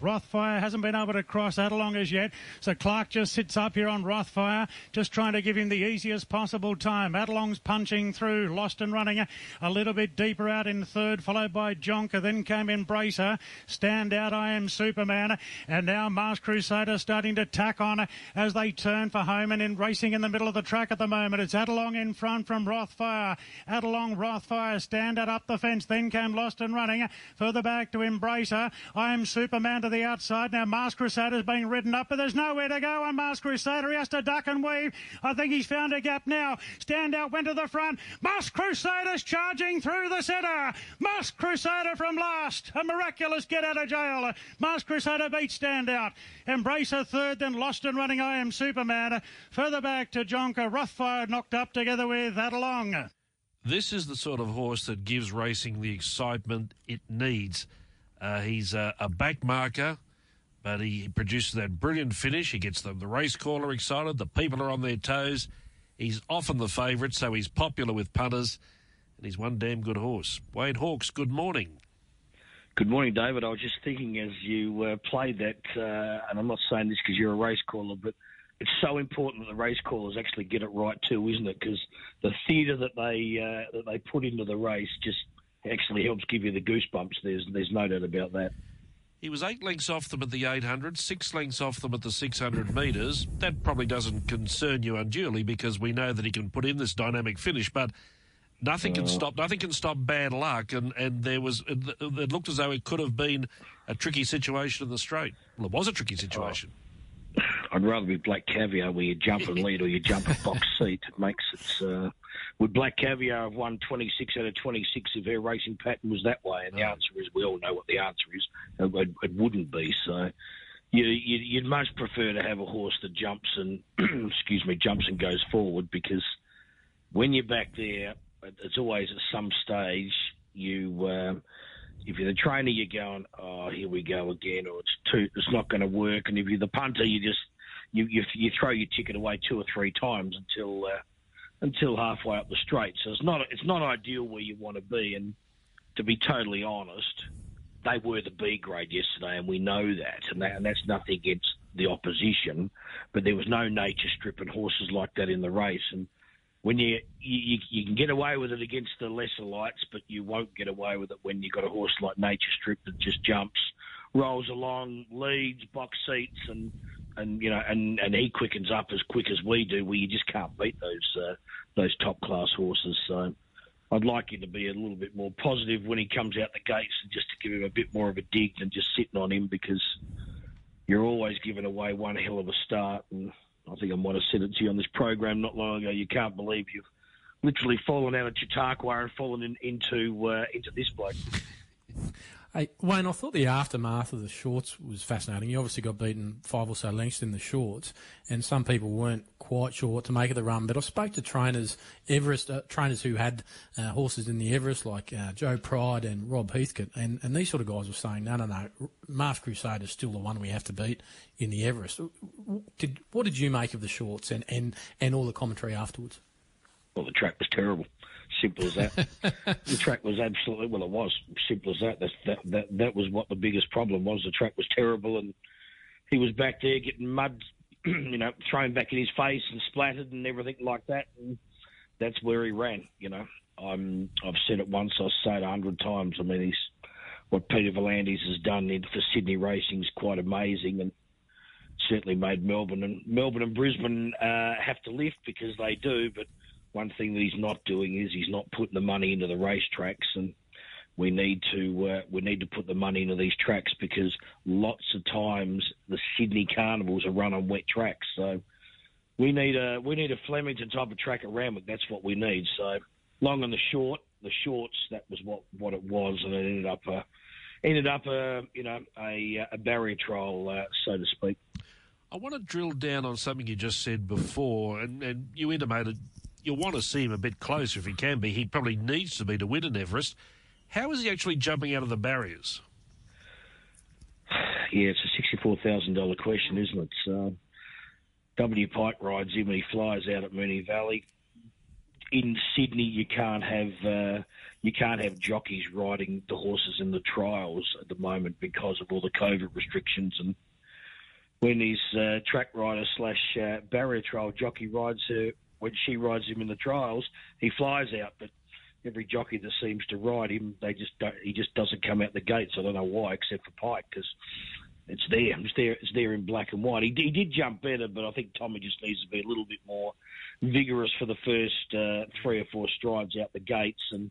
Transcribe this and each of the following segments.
Rothfire hasn't been able to cross Adelong as yet, so Clark just sits up here on Rothfire, just trying to give him the easiest possible time. Adelong's punching through, lost and running a little bit deeper out in third, followed by Jonker. Then came Embracer, Standout. I am Superman, and now Masked Crusader starting to tack on as they turn for home and in racing in the middle of the track at the moment. It's Adelong in front from Rothfire. Adelong, Rothfire, Standout up the fence. Then came Lost and running further back to Embracer. I am Superman to the outside. Now Masked Crusader's being ridden up, but there's nowhere to go on Masked Crusader. He has to duck and weave. I think he's found a gap now. Standout went to the front. Masked Crusader's charging through the centre. Masked Crusader from last. A miraculous get out of jail. Masked Crusader beats Standout. Embracer third, then lost and running I Am Superman. Further back to Jonker. Rothfire knocked up together with Adelong. This is the sort of horse that gives racing the excitement it needs. Uh, he's a, a back marker but he produces that brilliant finish. He gets the, the race caller excited. The people are on their toes. He's often the favourite, so he's popular with punters, and he's one damn good horse. Wayne Hawkes, good morning. Good morning, David. I was just thinking as you uh, played that, uh, and I'm not saying this because you're a race caller, but it's so important that the race callers actually get it right too, isn't it? Because the theatre that they uh, that they put into the race just actually helps give you the goosebumps. There's there's no doubt about that. He was eight lengths off them at the 800, six lengths off them at the 600 metres. That probably doesn't concern you unduly because we know that he can put in this dynamic finish, but nothing can stop nothing can stop bad luck. And, and there was it, it looked as though it could have been a tricky situation in the straight. Well, it was a tricky situation. Oh. I'd rather be Black Caviar where you jump and lead or you jump a box seat. It makes it. Uh, would Black Caviar have won 26 out of 26 if her racing pattern was that way? And the answer is we all know what the answer is. It, it wouldn't be. So you, you, you'd much prefer to have a horse that jumps and, excuse me, jumps and goes forward because when you're back there, it's always at some stage you. Um, if you're the trainer, you're going, oh, here we go again, or it's too, it's not going to work. And if you're the punter, you just you, you you throw your ticket away two or three times until uh, until halfway up the straight. So it's not it's not ideal where you want to be. And to be totally honest, they were the B grade yesterday, and we know that. And, that, and that's nothing against the opposition, but there was no nature strip and horses like that in the race. And when you, you you can get away with it against the lesser lights, but you won't get away with it when you've got a horse like Nature Strip that just jumps, rolls along, leads, box seats, and and you know, and, and he quickens up as quick as we do. Where you just can't beat those uh, those top class horses. So I'd like you to be a little bit more positive when he comes out the gates, and just to give him a bit more of a dig than just sitting on him because you're always giving away one hell of a start. And I think I might have said it to you on this program not long ago. You can't believe you've literally fallen out of Chautauqua and fallen in, into uh, into this bloke. Hey, Wayne, I thought the aftermath of the shorts was fascinating. You obviously got beaten five or so lengths in the shorts, and some people weren't quite sure what to make of the run. But I spoke to trainers, Everest uh, trainers who had uh, horses in the Everest, like uh, Joe Pride and Rob Heathcote, and, and these sort of guys were saying, no, no, no, Masked Crusader is still the one we have to beat in the Everest. Did, what did you make of the shorts and, and, and all the commentary afterwards? Well, the track was terrible. Simple as that. the track was absolutely well. It was simple as that. That's, that. That that was what the biggest problem was. The track was terrible, and he was back there getting mud, you know, thrown back in his face and splattered and everything like that. And that's where he ran. You know, I'm. I've said it once. I've said it a hundred times. I mean, he's what Peter V'landys has done in for Sydney racing is quite amazing, and certainly made Melbourne and Melbourne and Brisbane uh, have to lift because they do, but one thing that he's not doing is he's not putting the money into the racetracks, and we need to uh, we need to put the money into these tracks because lots of times the Sydney Carnivals are run on wet tracks. So we need a we need a Flemington type of track at Randwick. That's what we need. So long and the short, the shorts that was what what it was, and it ended up uh, ended up a uh, you know a, a barrier trial, uh, so to speak. I want to drill down on something you just said before, and, and you intimated you'll want to see him a bit closer if he can be. He probably needs to be to win an Everest. How is he actually jumping out of the barriers? Yeah, it's a sixty-four thousand dollar question, isn't it? So, w Pike rides him he flies out at Moonee Valley. in Sydney you can't have uh, you can't have jockeys riding the horses in the trials at the moment because of all the COVID restrictions and when his uh, track rider slash uh, barrier trial jockey rides her when she rides him in the trials, he flies out. But every jockey that seems to ride him, they just don't, he just doesn't come out the gates. I don't know why, except for Pike, because it's there. It's there. It's there in black and white. He, he did jump better, but I think Tommy just needs to be a little bit more vigorous for the first uh, three or four strides out the gates, and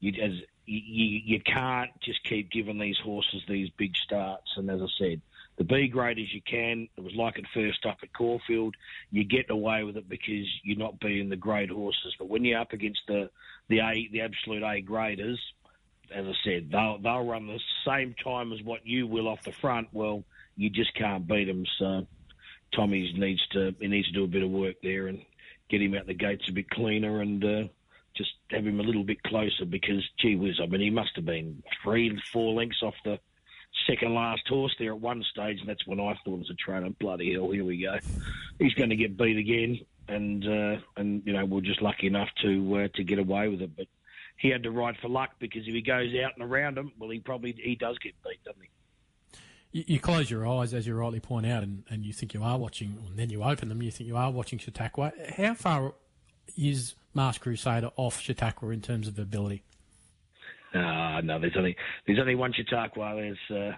you, as you, you can't just keep giving these horses these big starts. And as I said, the B grade as you can. It was like it first up at Caulfield. You get away with it because you're not beating the grade horses. But when you're up against the the A, the absolute A graders, as I said, they'll they'll run the same time as what you will off the front. Well, you just can't beat them. So Tommy needs to he needs to do a bit of work there and get him out the gates a bit cleaner and. Uh, just have him a little bit closer because, gee whiz, I mean, he must have been three, four lengths off the second last horse there at one stage, and that's when I thought as a trainer, bloody hell, here we go. He's going to get beat again, and uh, and you know we're just lucky enough to uh, to get away with it. But he had to ride for luck because if he goes out and around him, well, he probably he does get beat, doesn't he? You, close your eyes, as you rightly point out, and, and you think you are watching, and then you open them, you think you are watching Chautauqua. How far is Masked Crusader off Chautauqua in terms of ability? Uh, no, there's only there's only one Chautauqua. There's uh,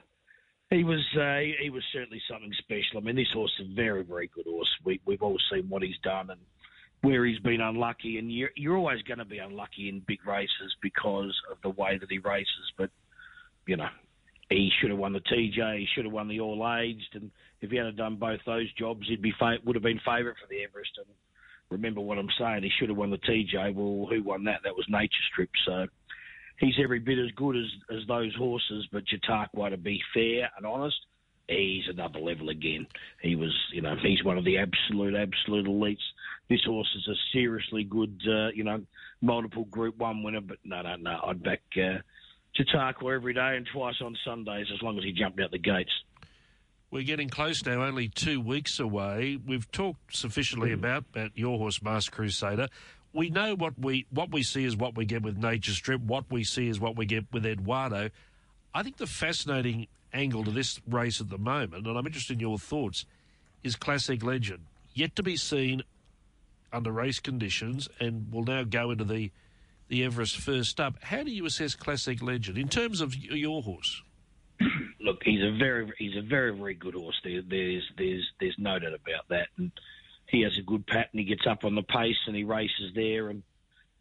he was uh, he, he, was certainly something special. I mean, this horse is a very very good horse. We we've all seen what he's done and where he's been unlucky, and you're you're always going to be unlucky in big races because of the way that he races. But you know, he should have won the TJ. He should have won the All Aged, and if he had done both those jobs, he'd be would have been favourite for the Everest. And remember what I'm saying, he should have won the TJ. Well, who won that? That was Nature Strip. So he's every bit as good as, as those horses, but Chautauqua, to be fair and honest, he's another level again. He was, you know, he's one of the absolute, absolute elites. This horse is a seriously good, uh, you know, multiple Group One winner. But no, no, no, I'd back uh, Chautauqua every day and twice on Sundays as long as he jumped out the gates. We're getting close now, only two weeks away. We've talked sufficiently mm. about, about your horse, Masked Crusader we know what we what we see is what we get with Nature Strip. What we see is what we get with Eduardo. I think the fascinating angle to this race at the moment, and I'm interested in your thoughts, is Classique Legend. Yet to be seen under race conditions, and will now go into the the Everest first up. How do you assess Classique Legend in terms of your horse? Look, he's a very he's a very very good horse. There, there's there's there's no doubt about that, and he has a good pattern. He gets up on the pace and he races there, and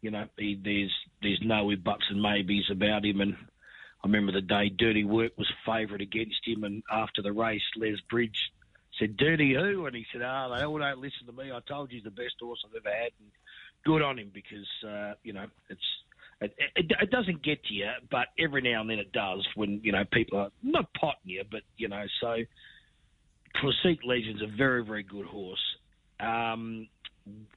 you know he, there's there's no buts and maybes about him. And I remember the day Dirty Work was favourite against him, and after the race, Les Bridge said, "Dirty who?" And he said, "Ah, oh, they all don't listen to me. I told you he's the best horse I've ever had." And good on him because uh, you know it's. It, it, it, doesn't get to you, but every now and then it does when you know people are not potting you, but you know. So, Classique Legend's a very, very good horse, um,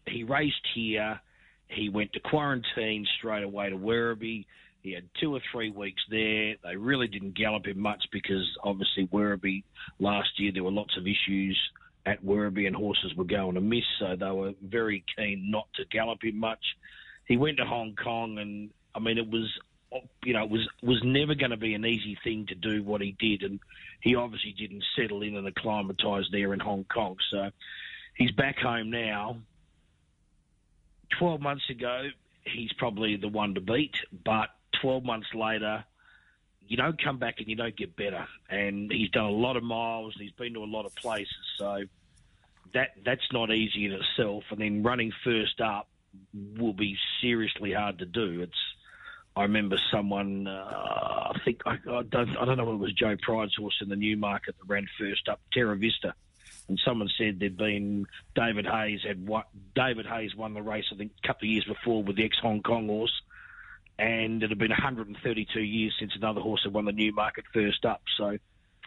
he raced here. He went to quarantine straight away to Werribee. He had two or three weeks there. They really didn't gallop him much because obviously Werribee last year there were lots of issues at Werribee and horses were going to miss, so they were very keen not to gallop him much. He went to Hong Kong, and I mean it was you know, it was was never going to be an easy thing to do what he did, and he obviously didn't settle in and acclimatise there in Hong Kong. So He's back home now. 12 months ago, he's probably the one to beat, but 12 months later, you don't come back and you don't get better. And he's done a lot of miles and he's been to a lot of places. So that that's not easy in itself. And then running first up will be seriously hard to do. It's I remember someone, uh, I think I, I, don't I don't know if it was Joe Pride's horse in the Newmarket that ran first up, Terra Vista and someone said there'd been David Hayes had what David Hayes won the race I think a couple of years before with the ex Hong Kong horse, and it had been 132 years since another horse had won the Newmarket first up. So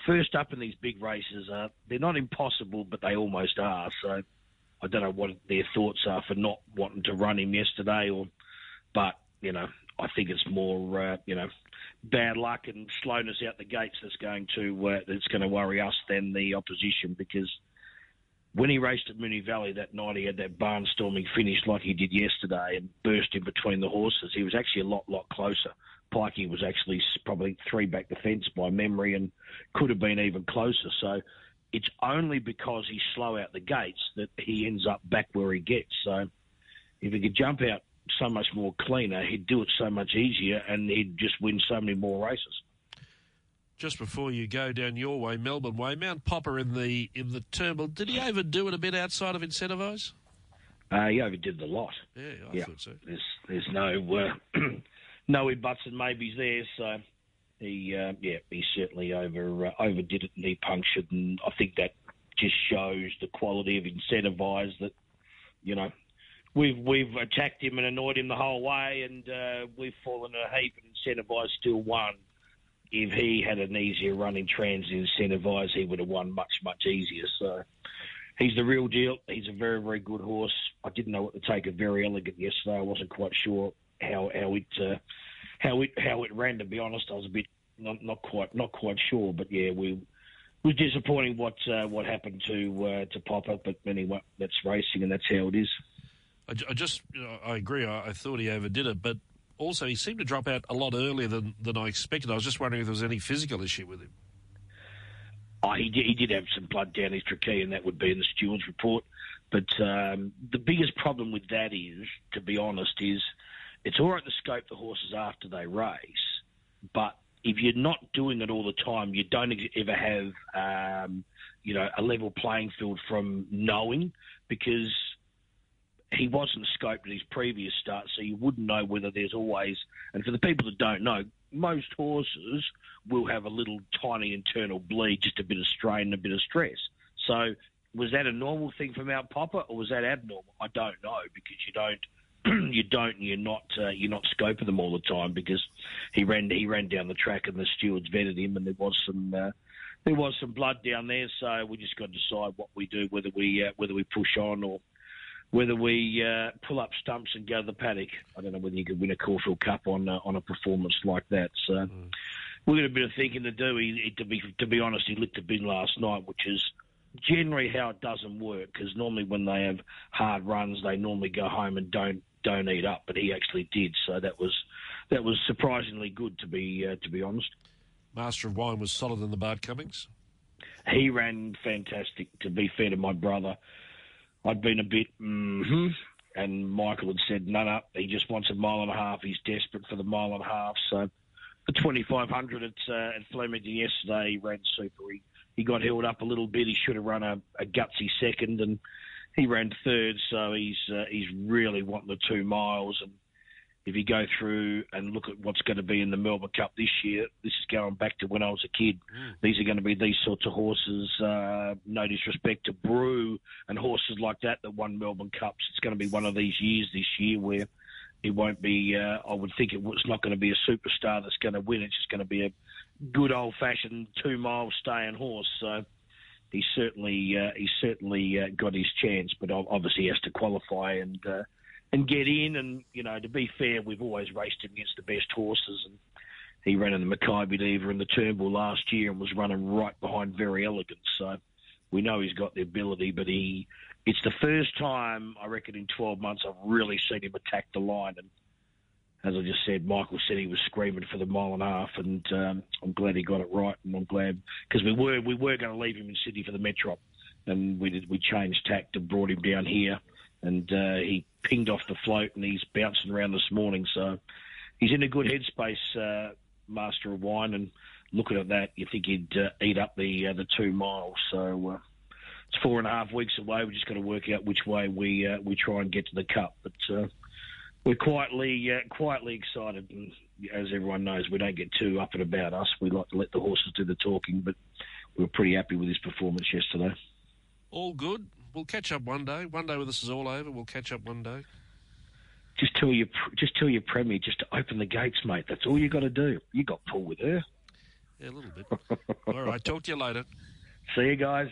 first up in these big races, uh, they're not impossible, but they almost are. So I don't know what their thoughts are for not wanting to run him yesterday, or but you know I think it's more uh, you know bad luck and slowness out the gates that's going to uh, that's going to worry us than the opposition because when he raced at Moonee Valley that night, he had that barnstorming finish like he did yesterday and burst in between the horses. He was actually a lot, lot closer. Pikey was actually probably three back the fence by memory and could have been even closer. So it's only because he's slow out the gates that he ends up back where he gets. So if he could jump out so much more cleaner, he'd do it so much easier and he'd just win so many more races just before you go down your way, Melbourne way, Mount Popa in the in the Turnbull, did he overdo it a bit outside of Incentivise? Uh, he overdid the lot. Yeah, I yeah. thought so. There's there's no uh, no buts and maybes there, so he uh, yeah he certainly over uh, overdid it and he punctured, and I think that just shows the quality of Incentivise that you know we've we've attacked him and annoyed him the whole way, and uh, we've fallen a heap, and Incentivise still won if he had an easier running trans incentivise, he would have won much, much easier. So he's the real deal. He's a very, very good horse. I didn't know what to take of Very Elegant yesterday. I wasn't quite sure how how it uh, how it how it ran. To be honest, I was a bit not, not quite not quite sure. But yeah, we was disappointing what uh, what happened to uh, to Popa. But anyway, that's racing and that's how it is. I, I just I agree. I, I thought he overdid it, but also he seemed to drop out a lot earlier than, than I expected. I was just wondering if there was any physical issue with him. Oh, he did, he did have some blood down his trachea, and that would be in the steward's report. But um, the biggest problem with that is, to be honest, is it's all right to scope the horses after they race, but if you're not doing it all the time, you don't ever have, um, you know, a level playing field from knowing because he wasn't scoped at his previous start, so you wouldn't know whether there's always. And for the people that don't know, most horses will have a little tiny internal bleed, just a bit of strain and a bit of stress. So was that a normal thing for Mount Popa, or was that abnormal? I don't know because you don't, you don't, you're not, uh, you're not scoping them all the time because he ran, he ran down the track and the stewards vetted him, and there was some. Uh, there was some blood down there, so we just got to decide what we do, whether we uh, whether we push on or whether we uh, pull up stumps and go to the paddock. I don't know whether you could win a Caulfield Cup on uh, on a performance like that. So mm. we've got a bit of thinking to do. He, to be to be honest, he licked a bin last night, which is generally how it doesn't work. Because normally when they have hard runs, they normally go home and don't don't eat up. But he actually did, so that was that was surprisingly good to be uh, to be honest. Master of Wine was solid in the Bart Cummings. He ran fantastic. To be fair to my brother, I'd been a bit, mm-hmm, and Michael had said, no, no, he just wants a mile and a half. He's desperate for the mile and a half. So the 2500 at, uh, at Flemington yesterday, he ran super. He, he got held up a little bit. He should have run a, a gutsy second, and he ran third. So he's uh, he's really wanting the two miles. And if you go through and look at what's going to be in the Melbourne Cup this year, this is going back to when I was a kid. Mm. These are going to be these sorts of horses. Uh, no disrespect to Brew and horses like that that won Melbourne Cups. It's going to be one of these years this year where it won't be. Uh, I would think it, it's not going to be a superstar that's going to win. It's just going to be a good old fashioned two mile staying horse. So he certainly uh, he certainly uh, got his chance, but obviously he has to qualify and uh, and get in. And you know, to be fair, we've always raced him against the best horses, and he ran in the Makybe Diva in the Turnbull last year and was running right behind Very Elegant. So we know he's got the ability, but he it's the first time I reckon in 12 months I've really seen him attack the line. And as I just said, Michael said he was screaming for the mile and a half, and um, I'm glad he got it right. And I'm glad because we were we were going to leave him in Sydney for the Metro, and we did we changed tact and brought him down here, and uh, he pinged off the float and he's bouncing around this morning. So he's in a good headspace, uh, Master of Wine. And looking at that, you think he'd uh, eat up the uh, the two miles. So uh, it's four and a half weeks away. We just got to work out which way we uh, we try and get to the cup. But we're quietly quietly excited. And as everyone knows, we don't get too up and about us. We like to let the horses do the talking. But we were pretty happy with his performance yesterday. All good we'll catch up one day. One day when this is all over, we'll catch up one day. Just tell your just tell your premier just to open the gates, mate. That's all you got to do. You got pull with her. Yeah, a little bit. all right. Talk to you later. See you guys.